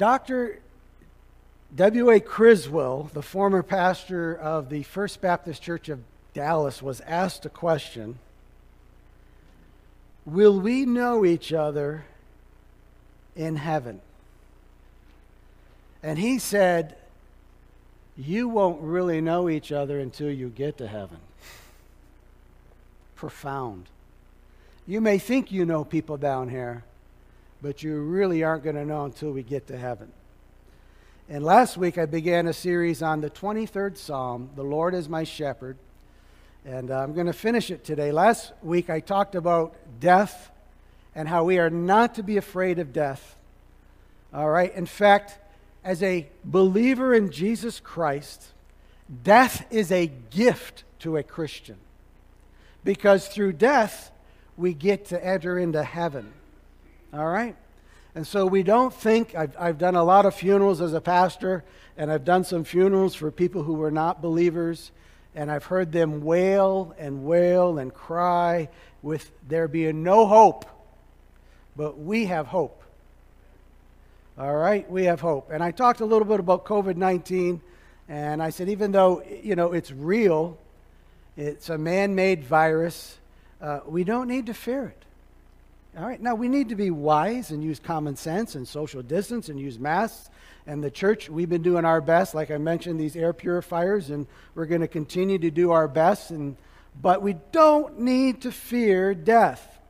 Dr. W.A. Criswell, the former pastor of the First Baptist Church of Dallas, was asked a question Will we know each other in heaven? And he said, You won't really know each other until you get to heaven. Profound. You may think you know people down here, but you really aren't going to know until we get to heaven. And last week I began a series on the 23rd Psalm, The Lord is my shepherd. And uh, I'm going to finish it today. Last week I talked about death and how we are not to be afraid of death. All right? In fact, as a believer in Jesus Christ, death is a gift to a Christian. Because through death, we get to enter into heaven. All right? And so we don't think, I've, I've done a lot of funerals as a pastor, and I've done some funerals for people who were not believers, and I've heard them wail and wail and cry with there being no hope. But we have hope. All right, we have hope. And I talked a little bit about COVID 19, and I said, even though, you know, it's real, it's a man made virus, uh, we don't need to fear it. All right, now we need to be wise and use common sense and social distance and use masks. And the church, we've been doing our best. Like I mentioned, these air purifiers, and we're going to continue to do our best. And, but we don't need to fear death.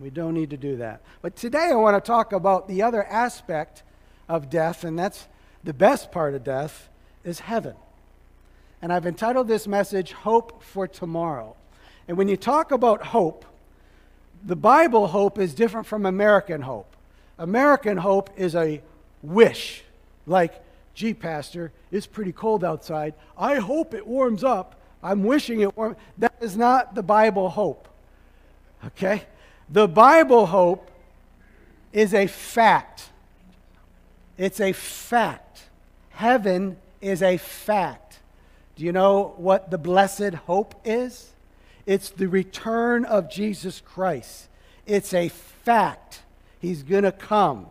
We don't need to do that. But today I want to talk about the other aspect of death, and that's the best part of death is heaven. And I've entitled this message Hope for Tomorrow. And when you talk about hope, the Bible hope is different from American hope. American hope is a wish, like, gee, Pastor, it's pretty cold outside. I hope it warms up. I'm wishing it warm. That is not the Bible hope. Okay? The Bible hope is a fact. It's a fact. Heaven is a fact. Do you know what the blessed hope is? It's the return of Jesus Christ. It's a fact. He's going to come.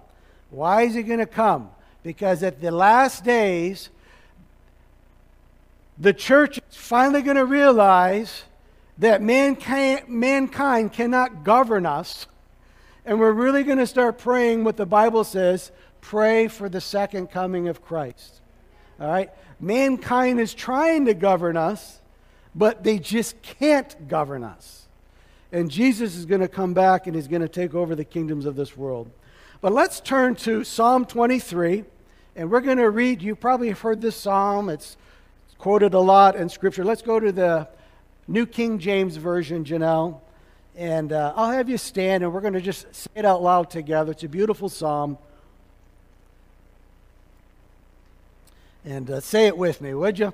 Why is he going to come? Because at the last days, the church is finally going to realize that mankind, mankind cannot govern us. And we're really going to start praying what the Bible says pray for the second coming of Christ. All right? Mankind is trying to govern us, but they just can't govern us. And Jesus is going to come back and he's going to take over the kingdoms of this world. But let's turn to Psalm 23, and we're going to read. You probably have heard this psalm, it's quoted a lot in Scripture. Let's go to the New King James Version, Janelle. And uh, I'll have you stand, and we're going to just say it out loud together. It's a beautiful psalm. And uh, say it with me, would you?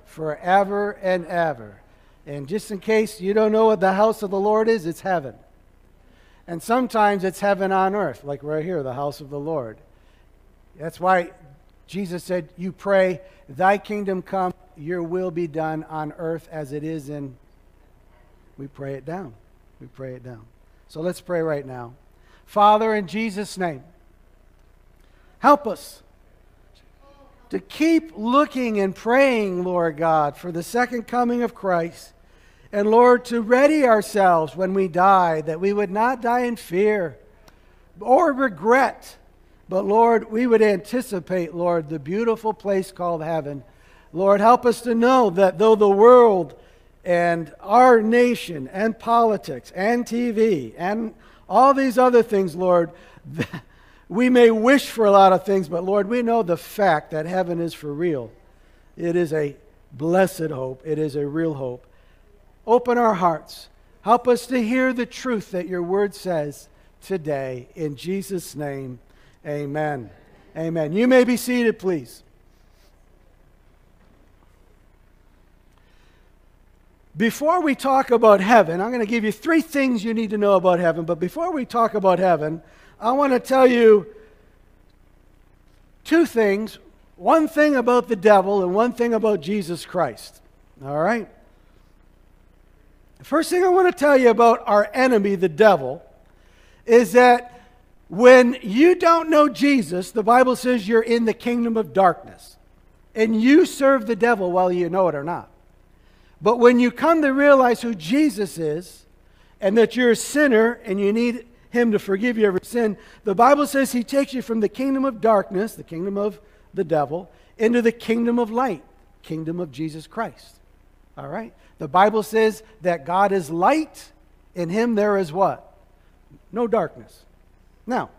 forever and ever. And just in case you don't know what the house of the Lord is, it's heaven. And sometimes it's heaven on earth, like right here, the house of the Lord. That's why Jesus said, You pray, Thy kingdom come, your will be done on earth as it is in. We pray it down. We pray it down. So let's pray right now. Father, in Jesus' name. Help us to keep looking and praying, Lord God, for the second coming of Christ. And Lord, to ready ourselves when we die, that we would not die in fear or regret, But Lord, we would anticipate, Lord, the beautiful place called heaven. Lord, help us to know that though the world and our nation and politics and TV and all these other things, Lord, we may wish for a lot of things, but Lord, we know the fact that heaven is for real. It is a blessed hope, it is a real hope. Open our hearts. Help us to hear the truth that your word says today. In Jesus' name, amen. Amen. You may be seated, please. Before we talk about heaven, I'm going to give you three things you need to know about heaven. But before we talk about heaven, I want to tell you two things one thing about the devil and one thing about Jesus Christ. All right? The first thing I want to tell you about our enemy, the devil, is that when you don't know Jesus, the Bible says you're in the kingdom of darkness. And you serve the devil whether you know it or not. But when you come to realize who Jesus is and that you're a sinner and you need him to forgive you every sin, the Bible says he takes you from the kingdom of darkness, the kingdom of the devil, into the kingdom of light, kingdom of Jesus Christ. All right? The Bible says that God is light, in him there is what? No darkness. Now,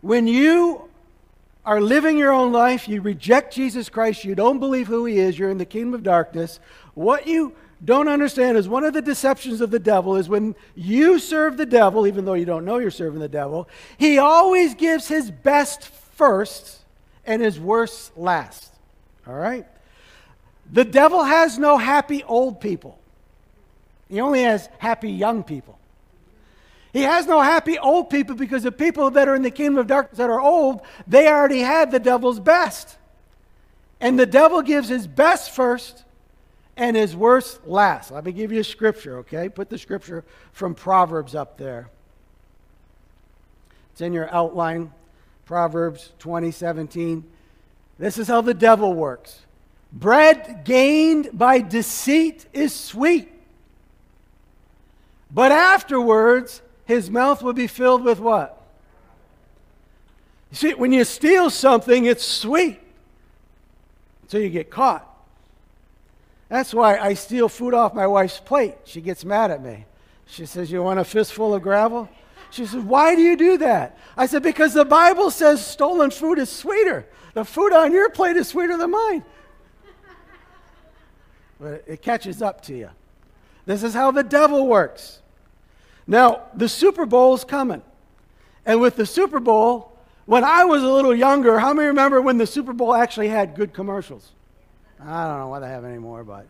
when you are living your own life, you reject Jesus Christ, you don't believe who he is, you're in the kingdom of darkness, what you don't understand is one of the deceptions of the devil is when you serve the devil, even though you don't know you're serving the devil, he always gives his best first and his worst last. All right? The devil has no happy old people, he only has happy young people. He has no happy old people because the people that are in the kingdom of darkness that are old, they already had the devil's best. And the devil gives his best first and his worst last. Let me give you a scripture, okay? Put the scripture from Proverbs up there. It's in your outline, Proverbs 2017. This is how the devil works. Bread gained by deceit is sweet, but afterwards his mouth will be filled with what? You see, when you steal something, it's sweet until you get caught. That's why I steal food off my wife's plate. She gets mad at me. She says, You want a fistful of gravel? She says, Why do you do that? I said, Because the Bible says stolen food is sweeter. The food on your plate is sweeter than mine. But it catches up to you. This is how the devil works. Now, the Super Bowl is coming. And with the Super Bowl, when I was a little younger, how many remember when the Super Bowl actually had good commercials? I don't know why they have anymore, but.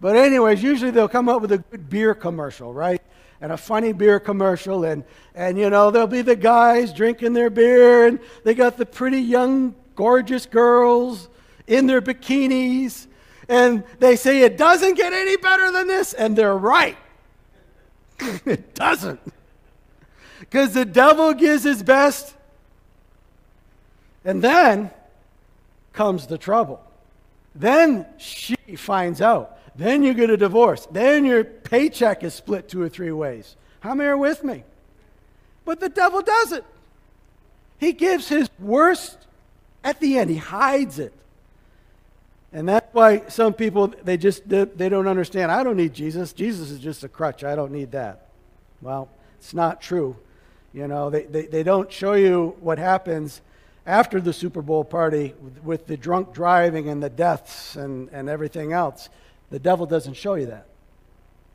But, anyways, usually they'll come up with a good beer commercial, right? And a funny beer commercial, and, and you know, there'll be the guys drinking their beer, and they got the pretty young, gorgeous girls in their bikinis, and they say it doesn't get any better than this, and they're right. it doesn't. Because the devil gives his best, and then comes the trouble. Then she finds out. Then you get a divorce. Then your paycheck is split two or three ways. How many are with me? But the devil does it. He gives his worst at the end. He hides it. And that's why some people they just they don't understand. I don't need Jesus. Jesus is just a crutch. I don't need that. Well, it's not true. You know, they, they, they don't show you what happens after the Super Bowl party with the drunk driving and the deaths and, and everything else. The devil doesn't show you that.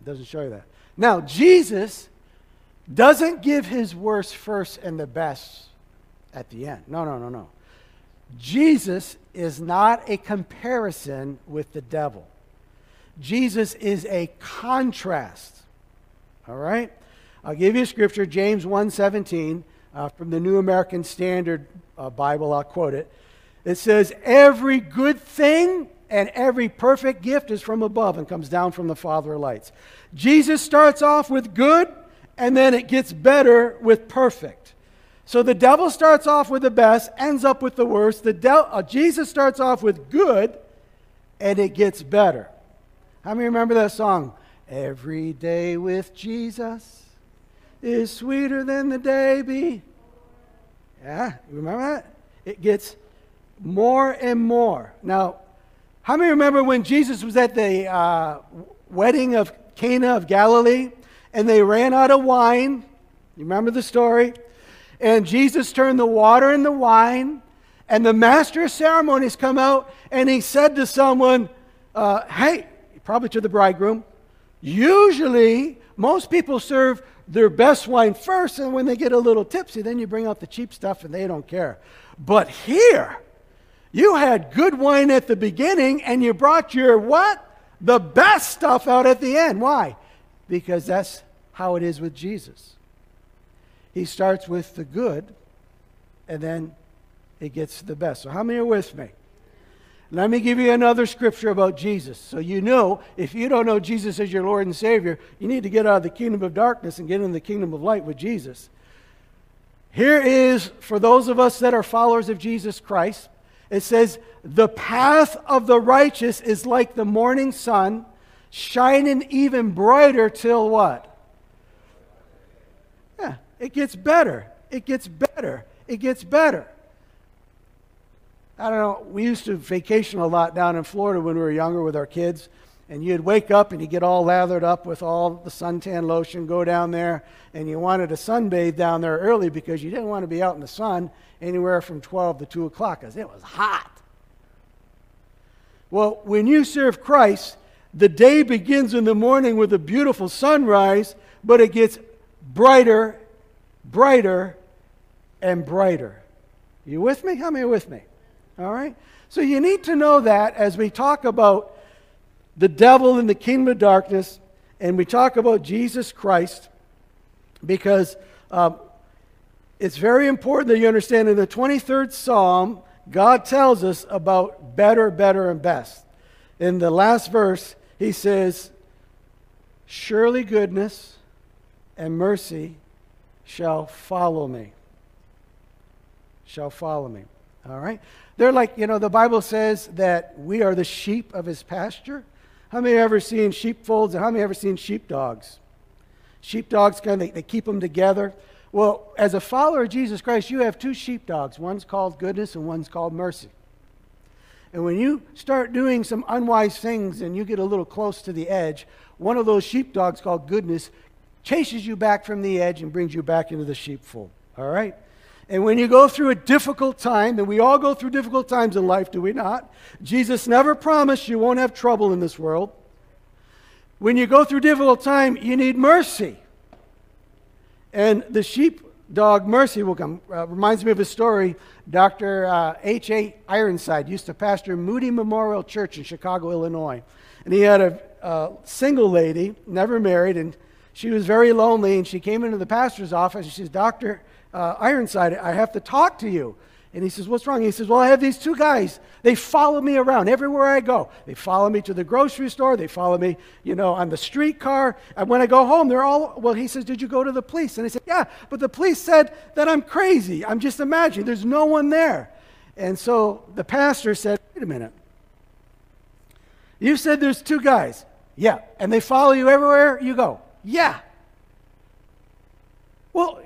doesn't show you that. Now, Jesus doesn't give his worst first and the best at the end. No, no, no, no. Jesus is not a comparison with the devil. Jesus is a contrast. All right? I'll give you a scripture, James 1:17, uh, from the New American Standard uh, Bible. I'll quote it. It says, "Every good thing and every perfect gift is from above and comes down from the Father of lights." Jesus starts off with good, and then it gets better with perfect. So the devil starts off with the best, ends up with the worst. The de- uh, Jesus starts off with good, and it gets better. How many remember that song? Every day with Jesus is sweeter than the day be. Yeah, remember that? It gets more and more. Now, how many remember when Jesus was at the uh, wedding of Cana of Galilee and they ran out of wine? You remember the story? And Jesus turned the water into wine, and the master of ceremonies come out and he said to someone, uh, Hey, probably to the bridegroom, usually most people serve their best wine first, and when they get a little tipsy, then you bring out the cheap stuff and they don't care. But here, you had good wine at the beginning and you brought your what? The best stuff out at the end. Why? Because that's how it is with Jesus. He starts with the good and then it gets to the best. So, how many are with me? Let me give you another scripture about Jesus. So you know, if you don't know Jesus as your Lord and Savior, you need to get out of the kingdom of darkness and get into the kingdom of light with Jesus. Here is, for those of us that are followers of Jesus Christ, it says, The path of the righteous is like the morning sun, shining even brighter till what? Yeah, it gets better. It gets better. It gets better. I don't know, we used to vacation a lot down in Florida when we were younger with our kids. And you'd wake up and you'd get all lathered up with all the suntan lotion, go down there, and you wanted to sunbathe down there early because you didn't want to be out in the sun anywhere from 12 to 2 o'clock because it was hot. Well, when you serve Christ, the day begins in the morning with a beautiful sunrise, but it gets brighter, brighter, and brighter. You with me? How many are with me? All right? So you need to know that as we talk about the devil and the kingdom of darkness, and we talk about Jesus Christ, because um, it's very important that you understand in the 23rd Psalm, God tells us about better, better, and best. In the last verse, he says, Surely goodness and mercy shall follow me. Shall follow me. All right? They're like, you know, the Bible says that we are the sheep of his pasture. How many ever seen sheepfolds and how many ever seen sheepdogs? Sheepdogs kind of they, they keep them together. Well, as a follower of Jesus Christ, you have two sheepdogs. One's called goodness and one's called mercy. And when you start doing some unwise things and you get a little close to the edge, one of those sheepdogs called goodness chases you back from the edge and brings you back into the sheepfold. All right? And when you go through a difficult time, and we all go through difficult times in life, do we not? Jesus never promised you won't have trouble in this world. When you go through difficult time, you need mercy. And the sheepdog mercy will come. Uh, reminds me of a story. Dr. Uh, H.A. Ironside used to pastor Moody Memorial Church in Chicago, Illinois. And he had a, a single lady, never married, and she was very lonely. And she came into the pastor's office and she says, Doctor, uh, Ironside, I have to talk to you. And he says, What's wrong? He says, Well, I have these two guys. They follow me around everywhere I go. They follow me to the grocery store. They follow me, you know, on the streetcar. And when I go home, they're all, well, he says, Did you go to the police? And I said, Yeah, but the police said that I'm crazy. I'm just imagining. There's no one there. And so the pastor said, Wait a minute. You said there's two guys. Yeah. And they follow you everywhere you go. Yeah. Well,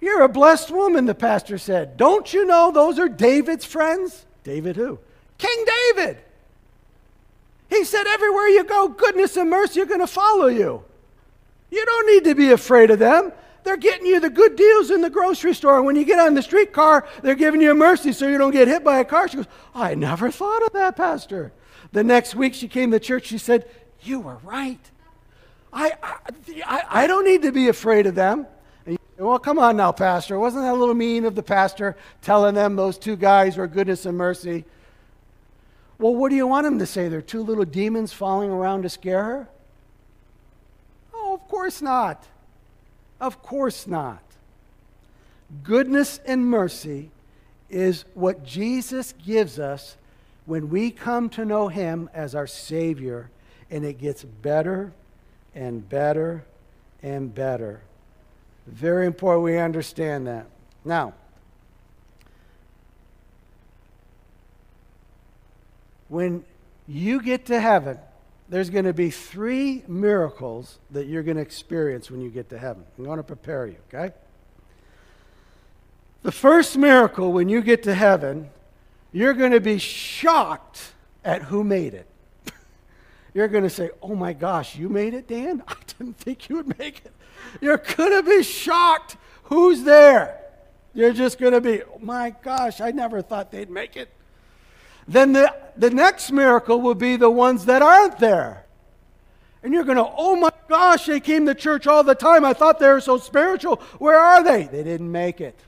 you're a blessed woman, the pastor said. Don't you know those are David's friends? David who? King David. He said, Everywhere you go, goodness and mercy are going to follow you. You don't need to be afraid of them. They're getting you the good deals in the grocery store. When you get on the streetcar, they're giving you mercy so you don't get hit by a car. She goes, I never thought of that, Pastor. The next week she came to church. She said, You were right. I, I, I don't need to be afraid of them. Well, come on now, Pastor. Wasn't that a little mean of the pastor telling them those two guys were goodness and mercy? Well, what do you want him to say? They're two little demons following around to scare her? Oh, of course not. Of course not. Goodness and mercy is what Jesus gives us when we come to know him as our Savior, and it gets better and better and better. Very important we understand that. Now, when you get to heaven, there's going to be three miracles that you're going to experience when you get to heaven. I'm going to prepare you, okay? The first miracle when you get to heaven, you're going to be shocked at who made it. You're going to say, Oh my gosh, you made it, Dan? I didn't think you would make it. You're going to be shocked. Who's there? You're just going to be, Oh my gosh, I never thought they'd make it. Then the, the next miracle will be the ones that aren't there. And you're going to, Oh my gosh, they came to church all the time. I thought they were so spiritual. Where are they? They didn't make it.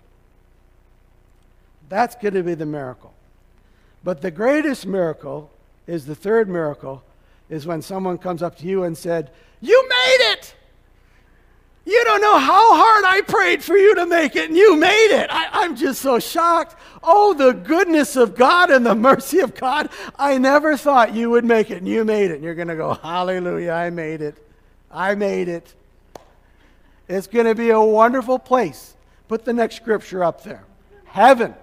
That's going to be the miracle. But the greatest miracle is the third miracle is when someone comes up to you and said, "You made it." You don't know how hard I prayed for you to make it, and you made it. I, am just so shocked. Oh, the goodness of God and the mercy of God. I never thought you would make it, and you made it. And you're going to go, Hallelujah, I made it. I made it. It's going to be a wonderful place. Put the next scripture up there Heaven.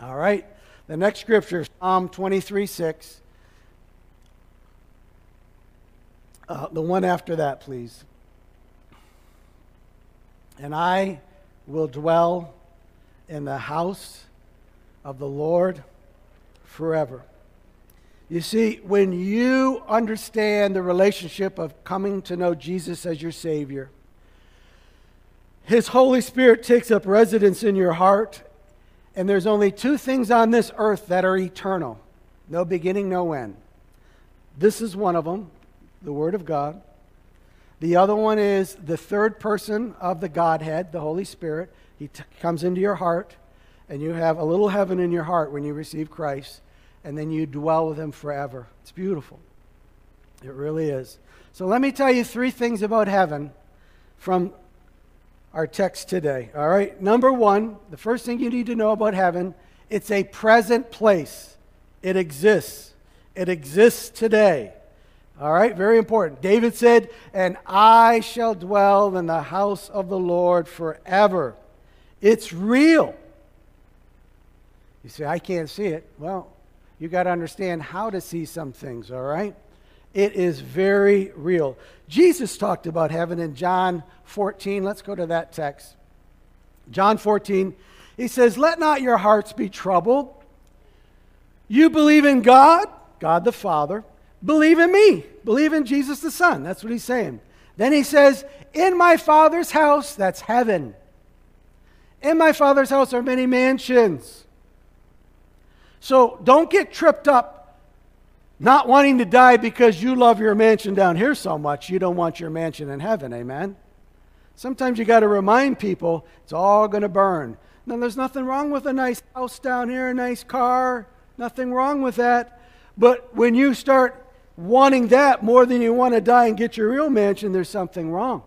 All right. The next scripture, Psalm 23 6. Uh, the one after that, please. And I will dwell in the house of the Lord forever. You see, when you understand the relationship of coming to know Jesus as your Savior, His Holy Spirit takes up residence in your heart and there's only two things on this earth that are eternal no beginning, no end. This is one of them, the Word of God. The other one is the third person of the Godhead, the Holy Spirit. He t- comes into your heart, and you have a little heaven in your heart when you receive Christ, and then you dwell with Him forever. It's beautiful. It really is. So let me tell you three things about heaven from our text today. All right. Number one, the first thing you need to know about heaven it's a present place, it exists. It exists today. All right, very important. David said, And I shall dwell in the house of the Lord forever. It's real. You say, I can't see it. Well, you got to understand how to see some things, all right? It is very real. Jesus talked about heaven in John 14. Let's go to that text. John 14, he says, Let not your hearts be troubled. You believe in God, God the Father. Believe in me. Believe in Jesus the Son. That's what he's saying. Then he says, In my Father's house, that's heaven. In my Father's house are many mansions. So don't get tripped up not wanting to die because you love your mansion down here so much, you don't want your mansion in heaven. Amen? Sometimes you got to remind people it's all going to burn. Now, there's nothing wrong with a nice house down here, a nice car, nothing wrong with that. But when you start wanting that more than you want to die and get your real mansion, there's something wrong.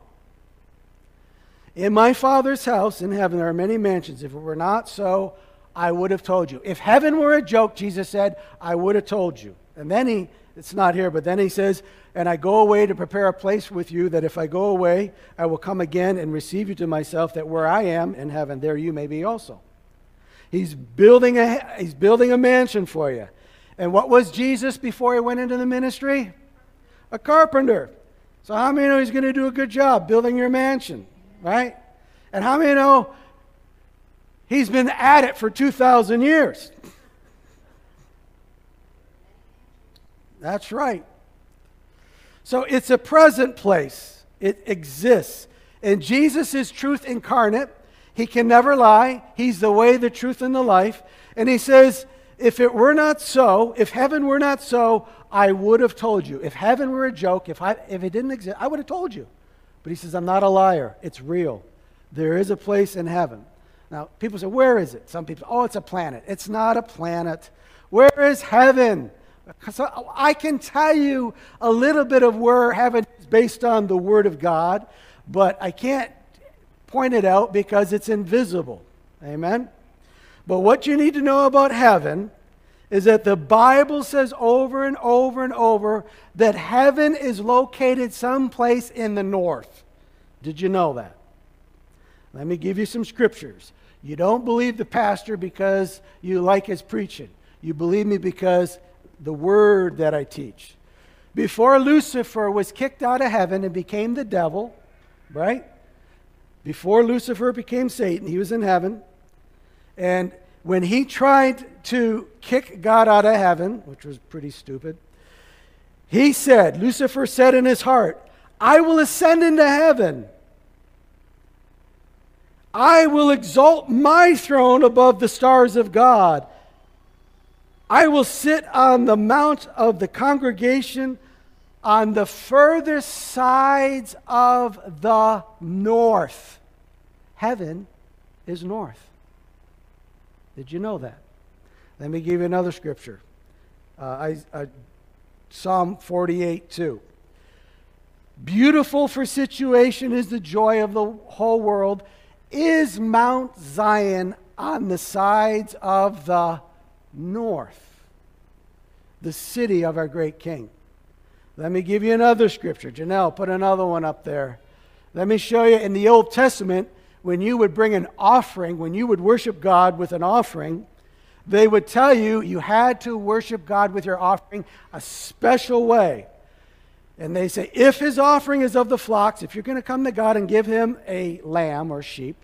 In my Father's house in heaven, there are many mansions. If it were not so, I would have told you. If heaven were a joke, Jesus said, I would have told you. And then he, it's not here, but then he says, And I go away to prepare a place with you, that if I go away, I will come again and receive you to myself, that where I am in heaven, there you may be also. He's building a, he's building a mansion for you. And what was Jesus before he went into the ministry? A carpenter. So, how many know he's going to do a good job building your mansion, right? And how many know he's been at it for 2,000 years? That's right. So it's a present place, it exists. And Jesus is truth incarnate. He can never lie. He's the way, the truth, and the life. And he says, if it were not so, if heaven were not so, I would have told you. If heaven were a joke, if, I, if it didn't exist, I would have told you. But he says, I'm not a liar. It's real. There is a place in heaven. Now, people say, where is it? Some people, oh, it's a planet. It's not a planet. Where is heaven? So I can tell you a little bit of where heaven is based on the Word of God, but I can't point it out because it's invisible. Amen? But what you need to know about heaven is that the Bible says over and over and over that heaven is located someplace in the north. Did you know that? Let me give you some scriptures. You don't believe the pastor because you like his preaching. You believe me because the word that I teach. Before Lucifer was kicked out of heaven and became the devil, right? Before Lucifer became Satan, he was in heaven. And when he tried to kick God out of heaven, which was pretty stupid, he said, Lucifer said in his heart, I will ascend into heaven. I will exalt my throne above the stars of God. I will sit on the mount of the congregation on the further sides of the north. Heaven is north. Did you know that? Let me give you another scripture. Uh, I, uh, Psalm 48 2. Beautiful for situation is the joy of the whole world, is Mount Zion on the sides of the north, the city of our great king. Let me give you another scripture. Janelle, put another one up there. Let me show you in the Old Testament, when you would bring an offering, when you would worship God with an offering, they would tell you you had to worship God with your offering a special way. And they say, if his offering is of the flocks, if you're going to come to God and give him a lamb or sheep,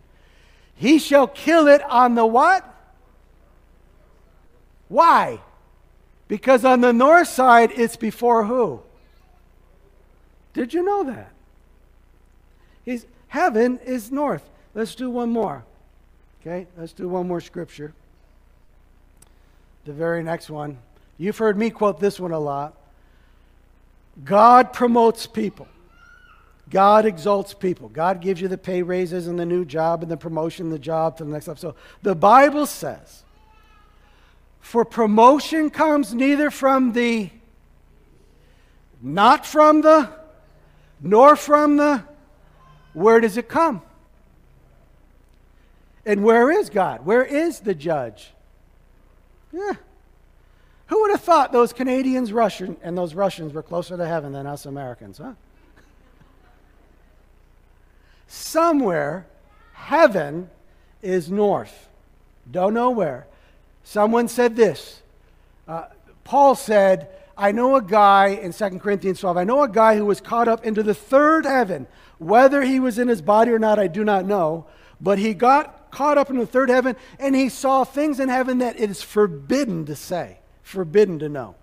he shall kill it on the what? Why? Because on the north side, it's before who? Did you know that? He's, heaven is north. Let's do one more. Okay, let's do one more scripture. The very next one. You've heard me quote this one a lot. God promotes people. God exalts people. God gives you the pay raises and the new job and the promotion, the job to the next level. So the Bible says, for promotion comes neither from the, not from the, nor from the, where does it come? And where is God? Where is the judge? Yeah. Who would have thought those Canadians, Russian, and those Russians were closer to heaven than us Americans, huh? Somewhere, heaven is north. Don't know where. Someone said this. Uh, Paul said, I know a guy in 2 Corinthians 12, I know a guy who was caught up into the third heaven. Whether he was in his body or not, I do not know. But he got caught up in the third heaven and he saw things in heaven that it is forbidden to say, forbidden to know.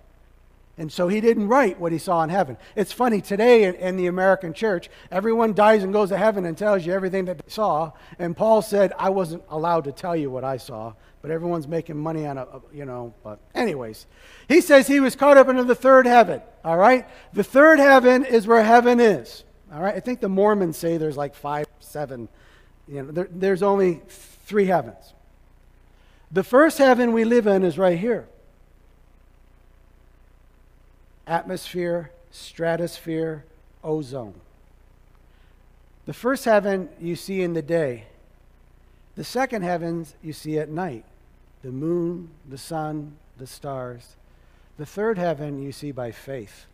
And so he didn't write what he saw in heaven. It's funny, today in, in, the American church, everyone dies and goes to heaven and tells you everything that they saw. And Paul said, I wasn't allowed to tell you what I saw, but everyone's making money on a, you know. But, anyways, he says he was caught up into the third heaven, all right? The third heaven is where heaven is, all right? I think the Mormons say there's like five, seven, you know, there, there's only three heavens. The first heaven we live in is right here atmosphere, stratosphere, ozone. The first heaven you see in the day. The second heavens you see at night the moon, the sun, the stars. The third heaven you see by faith.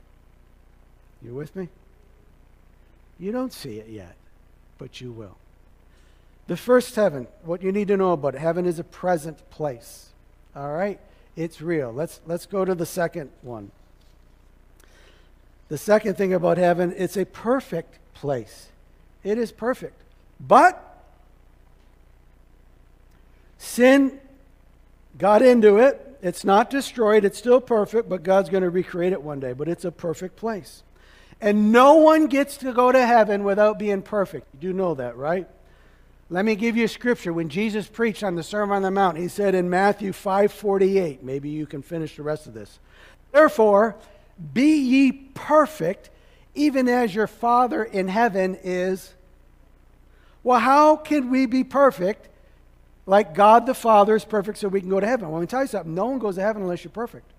You with me? You don't see it yet, but you will. The first heaven, what you need to know about it, heaven is a present place. All right? It's real. Let's, let's go to the second one. The second thing about heaven, it's a perfect place. It is perfect. But sin got into it. It's not destroyed. It's still perfect, but God's going to recreate it one day. But it's a perfect place. And no one gets to go to heaven without being perfect. You do know that, right? Let me give you a scripture. When Jesus preached on the Sermon on the Mount, he said in Matthew 5:48, maybe you can finish the rest of this. Therefore, be ye perfect, even as your Father in heaven is. Well, how can we be perfect like God the Father is perfect so we can go to heaven? Well, let me tell you something. No one goes to heaven unless you're perfect.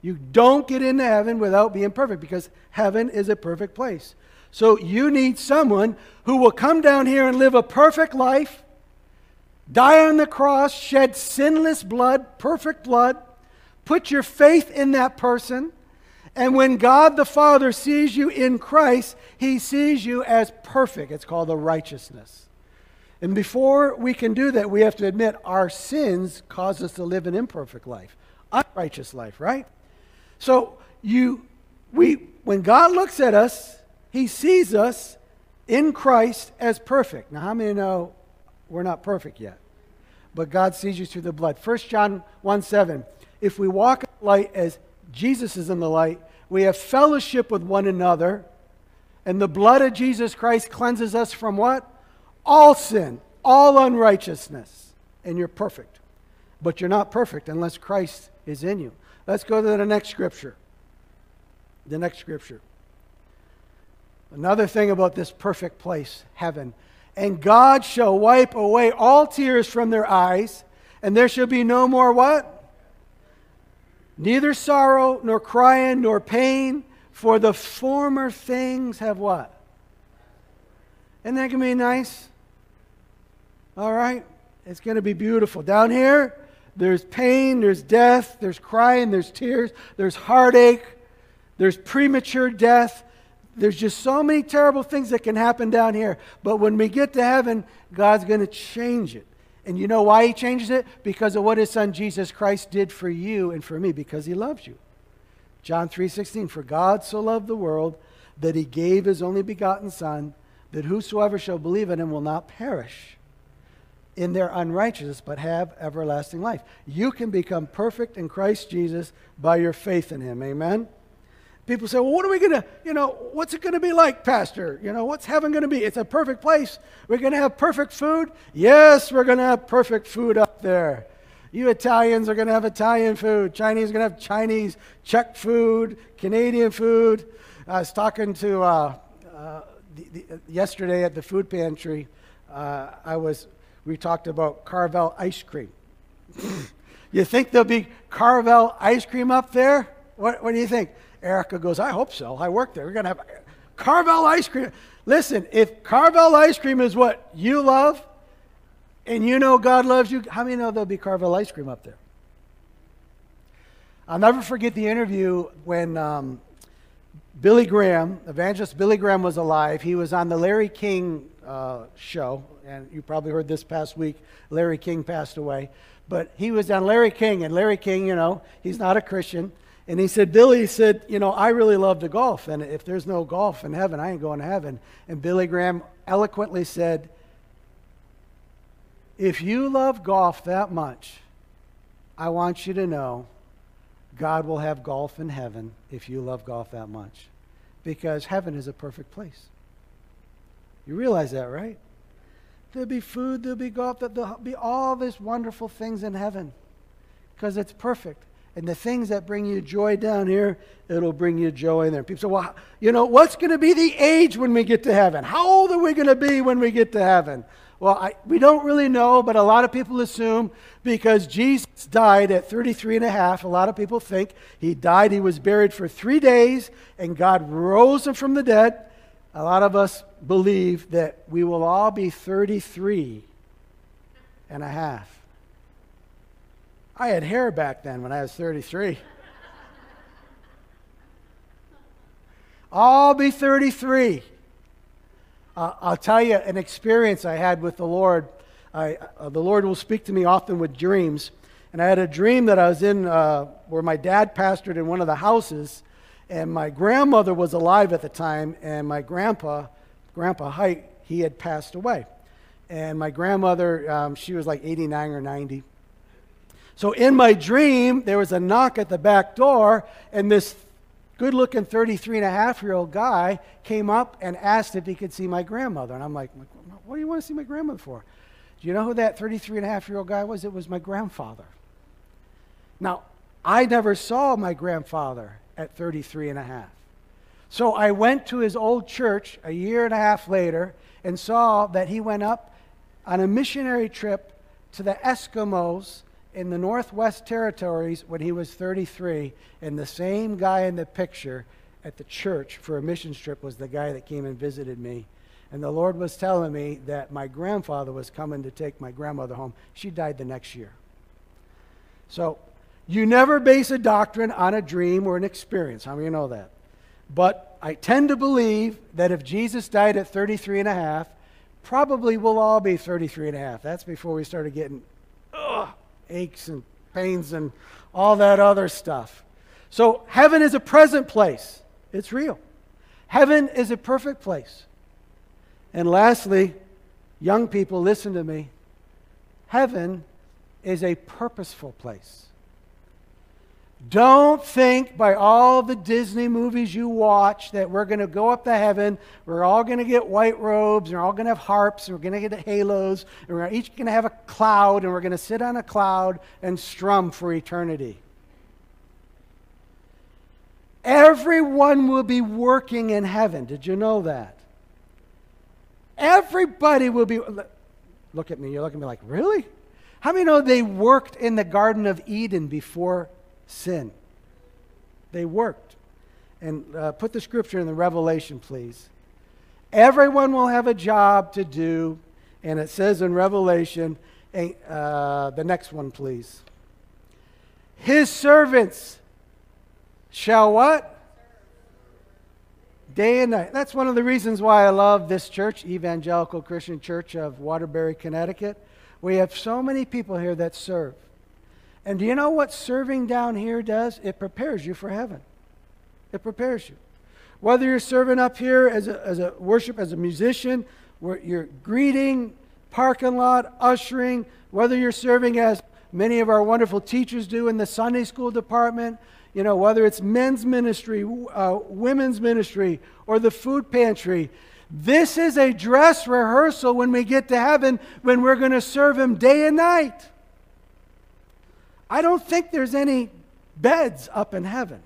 You don't get into heaven without being perfect because heaven is a perfect place. So you need someone who will come down here and live a perfect life, die on the cross, shed sinless blood, perfect blood, Put your faith in that person. And when God the Father sees you in Christ, he sees you as perfect. It's called the righteousness. And before we can do that, we have to admit our sins cause us to live an imperfect life, unrighteous life, right? So you we when God looks at us, he sees us in Christ as perfect. Now how many know we're not perfect yet? but God sees you through the blood. 1 John 1 7. If we walk in the light as Jesus is in the light, we have fellowship with one another, and the blood of Jesus Christ cleanses us from what? All sin, all unrighteousness. And you're perfect. But you're not perfect unless Christ is in you. Let's go to the next scripture. The next scripture. Another thing about this perfect place, heaven. And God shall wipe away all tears from their eyes, and there shall be no more what? Neither sorrow, nor crying, nor pain, for the former things have what? Isn't that going to be nice? All right? It's going to be beautiful. Down here, there's pain, there's death, there's crying, there's tears, there's heartache, there's premature death, there's just so many terrible things that can happen down here. But when we get to heaven, God's going to change it. And you know why He changes it? Because of what His Son Jesus Christ did for you and for me, because He loves you. John 3:16 For God so loved the world that he gave his only begotten son that whosoever shall believe in him will not perish in their unrighteousness but have everlasting life. You can become perfect in Christ Jesus by your faith in him. Amen. People say, well, what are we going to, you know, what's it going to be like, Pastor? You know, what's heaven going to be? It's a perfect place. We're going to have perfect food? Yes, we're going to have perfect food up there. You Italians are going to have Italian food. Chinese are going to have Chinese, Czech food, Canadian food. I was talking to, uh, uh, the, the, yesterday at the food pantry, uh, I was, we talked about Carvel ice cream. you think there'll be Carvel ice cream up there? What, what do you think? Erica goes, I hope so. I work there. We're going to have Carvel ice cream. Listen, if Carvel ice cream is what you love and you know God loves you, how many know there'll be Carvel ice cream up there? I'll never forget the interview when um, Billy Graham, evangelist Billy Graham, was alive. He was on the Larry King uh, show, and you probably heard this past week. Larry King passed away. But he was on Larry King, and Larry King, you know, he's not a Christian. And he said, Billy said, you know, I really love to golf, and if there's no golf in heaven, I ain't going to heaven. And Billy Graham eloquently said, if you love golf that much, I want you to know God will have golf in heaven if you love golf that much. Because heaven is a perfect place. You realize that, right? There'll be food, there'll be golf, there'll be all these wonderful things in heaven because it's perfect. And the things that bring you joy down here, it'll bring you joy in there. People say, well, you know, what's going to be the age when we get to heaven? How old are we going to be when we get to heaven? Well, I, we don't really know, but a lot of people assume because Jesus died at 33 and a half, a lot of people think he died, he was buried for three days, and God rose him from the dead. A lot of us believe that we will all be 33 and a half. I had hair back then when I was 33. I'll be 33. Uh, I'll tell you an experience I had with the Lord. I, uh, the Lord will speak to me often with dreams. And I had a dream that I was in uh, where my dad pastored in one of the houses, and my grandmother was alive at the time, and my grandpa, Grandpa Height, he had passed away. And my grandmother, um, she was like 89 or 90. So in my dream, there was a knock at the back door, and this good looking 33 and a half year old guy came up and asked if he could see my grandmother. And I'm like, what do you want to see my grandmother for? Do you know who that 33 and a half year old guy was? It was my grandfather. Now, I never saw my grandfather at 33 and a half. So I went to his old church a year and a half later and saw that he went up on a missionary trip to the Eskimos in the Northwest Territories when he was 33, and the same guy in the picture at the church for a mission trip was the guy that came and visited me. And the Lord was telling me that my grandfather was coming to take my grandmother home. She died the next year. So, you never base a doctrine on a dream or an experience. How many you know that? But I tend to believe that if Jesus died at 33 and a half, probably we'll all be 33 and a half. That's before we started getting, aches and pains and all that other stuff. So, heaven is a present place, it's real. Heaven is a perfect place. And lastly, young people, listen to me. Heaven is a purposeful place. Don't think by all the Disney movies you watch that we're going to go up to heaven, we're all going to get white robes, and we're all going to have harps, and we're going to get halos, and we're each going to have a cloud, and we're going to sit on a cloud and strum for eternity. Everyone will be working in heaven. Did you know that? Everybody will be. Look at me. You're looking at me like, really? How many know they worked in the Garden of Eden before sin? They worked. And uh, put the scripture in the Revelation, please. Everyone will have a job to do. And it says in Revelation, uh, the next one, please. His servants shall what? Day and night. That's one of the reasons why I love this church, Evangelical Christian Church of Waterbury, Connecticut. We have so many people here that serve. And do you know what serving down here does? It prepares you for heaven. It prepares you. Whether you're serving up here as a, as a worship, as a musician, where you're greeting, parking lot, ushering, whether you're serving as many of our wonderful teachers do in the Sunday school department, you know, whether it's men's ministry, uh, women's ministry, or the food pantry, this is a dress rehearsal when we get to heaven when we're going to serve Him day and night. I don't think there's any beds up in heaven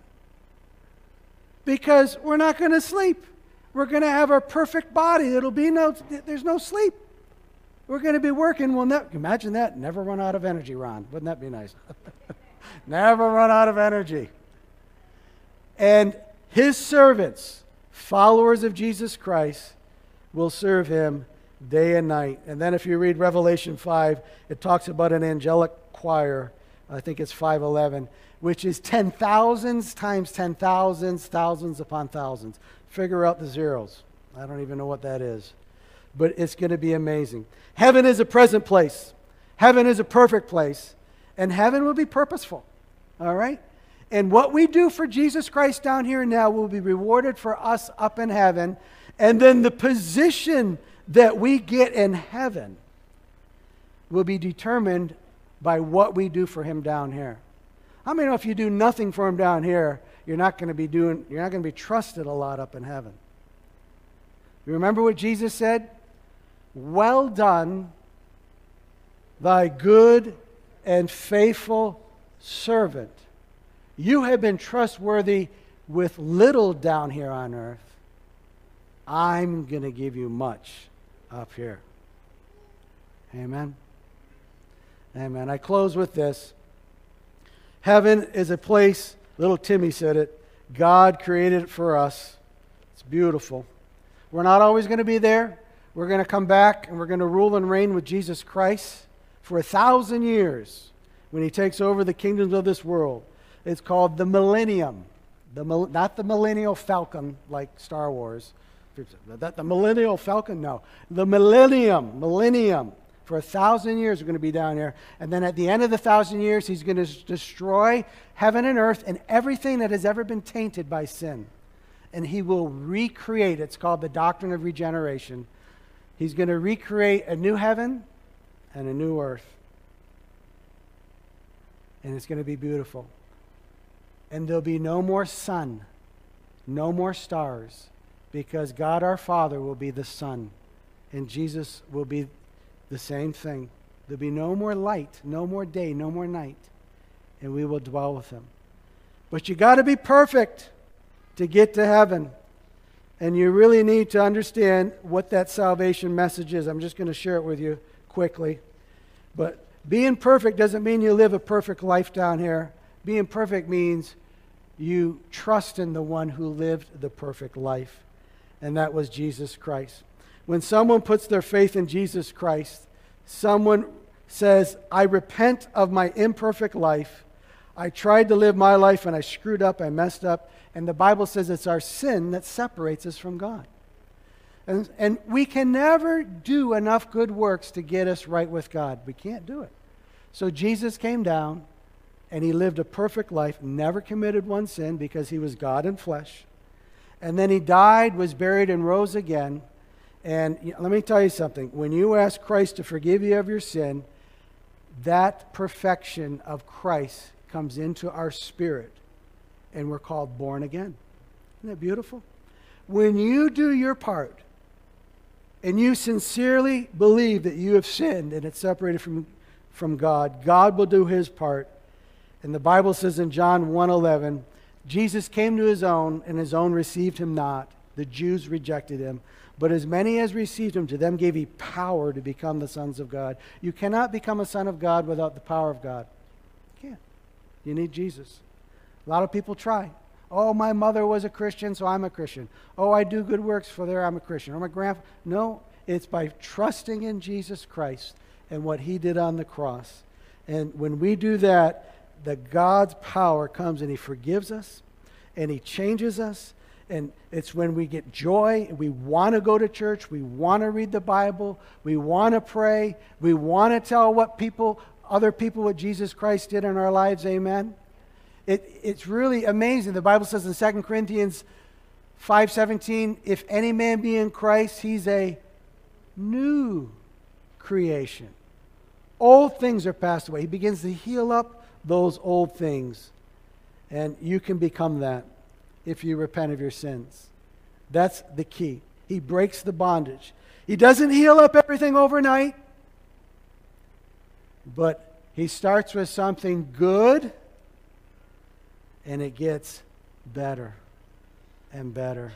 because we're not going to sleep. We're going to have our perfect body. It'll be no, there's no sleep. We're going to be working. We'll ne- imagine that. Never run out of energy, Ron. Wouldn't that be nice? Never run out of energy. And his servants, followers of Jesus Christ, will serve him day and night. And then if you read Revelation 5, it talks about an angelic choir. I think it's 511, which is ten thousands times ten thousands, thousands upon thousands. Figure out the zeros. I don't even know what that is. But it's going to be amazing. Heaven is a present place. Heaven is a perfect place. And heaven will be purposeful. All right? And what we do for Jesus Christ down here now will be rewarded for us up in heaven. And then the position that we get in heaven will be determined by what we do for him down here. Many know if you do nothing for him down here, you're not going to be doing you're not going to be trusted a lot up in heaven. You remember what Jesus said? Well done, thy good and faithful servant. You have been trustworthy with little down here on earth. I'm going to give you much up here. Amen. Amen. I close with this. Heaven is a place, little Timmy said it, God created it for us. It's beautiful. We're not always going to be there. We're going to come back and we're going to rule and reign with Jesus Christ for a thousand years when he takes over the kingdoms of this world. It's called the Millennium. The, not the Millennial Falcon like Star Wars. That the Millennial Falcon? No. The Millennium. Millennium. For a thousand years, we're going to be down here. And then at the end of the thousand years, he's going to destroy heaven and earth and everything that has ever been tainted by sin. And he will recreate. It's called the doctrine of regeneration. He's going to recreate a new heaven and a new earth. And it's going to be beautiful and there'll be no more sun, no more stars, because God our Father will be the sun, and Jesus will be the same thing. There'll be no more light, no more day, no more night, and we will dwell with Him. But you got to be perfect to get to heaven. And you really need to understand what that salvation message is. I'm just going to share it with you quickly. But being perfect doesn't mean you live a perfect life down here. Being perfect means you trust in the one who lived the perfect life, and that was Jesus Christ. When someone puts their faith in Jesus Christ, someone says, I repent of my imperfect life. I tried to live my life and I screwed up, I messed up. And the Bible says it's our sin that separates us from God. And, and we can never do enough good works to get us right with God. We can't do it. So Jesus came down and he lived a perfect life, never committed one sin because he was God in flesh. And then he died, was buried, and rose again. And let me tell you something when you ask Christ to forgive you of your sin, that perfection of Christ comes into our spirit, and we're called born again. Isn't that beautiful? When you do your part, and you sincerely believe that you have sinned and it's separated from, from God, God will do his part. And the Bible says in John 1:11, Jesus came to his own, and his own received him not. The Jews rejected him. But as many as received him, to them gave he power to become the sons of God. You cannot become a son of God without the power of God. You can't. You need Jesus. A lot of people try. Oh, my mother was a Christian, so I'm a Christian. Oh, I do good works for there, I'm a Christian. Or my grandfather. No, it's by trusting in Jesus Christ and what he did on the cross. And when we do that, the God's power comes and he forgives us and he changes us. And it's when we get joy, we want to go to church, we want to read the Bible, we want to pray, we want to tell what people, other people, what Jesus Christ did in our lives. Amen. It, it's really amazing. The Bible says in 2 Corinthians 5:17, if any man be in Christ, he's a new creation. Old things are passed away. He begins to heal up those old things. And you can become that if you repent of your sins. That's the key. He breaks the bondage. He doesn't heal up everything overnight, but he starts with something good and it gets better and better.